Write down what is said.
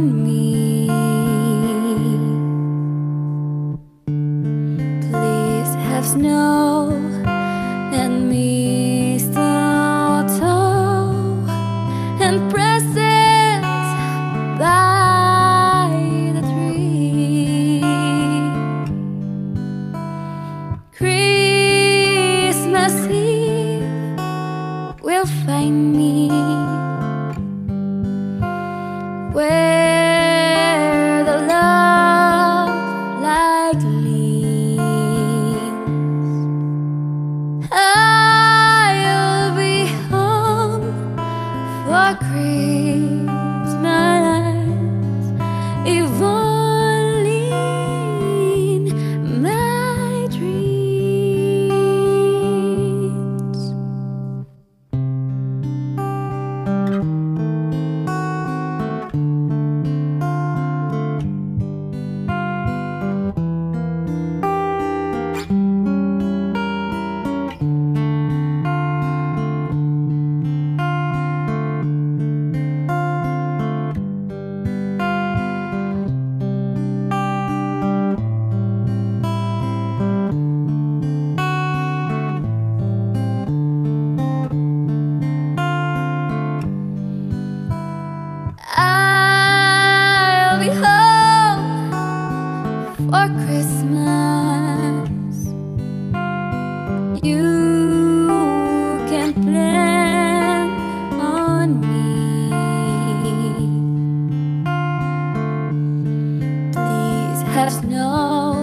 me. Please have snow and mistletoe and presents by the tree. Christmas Eve will find me where for have snow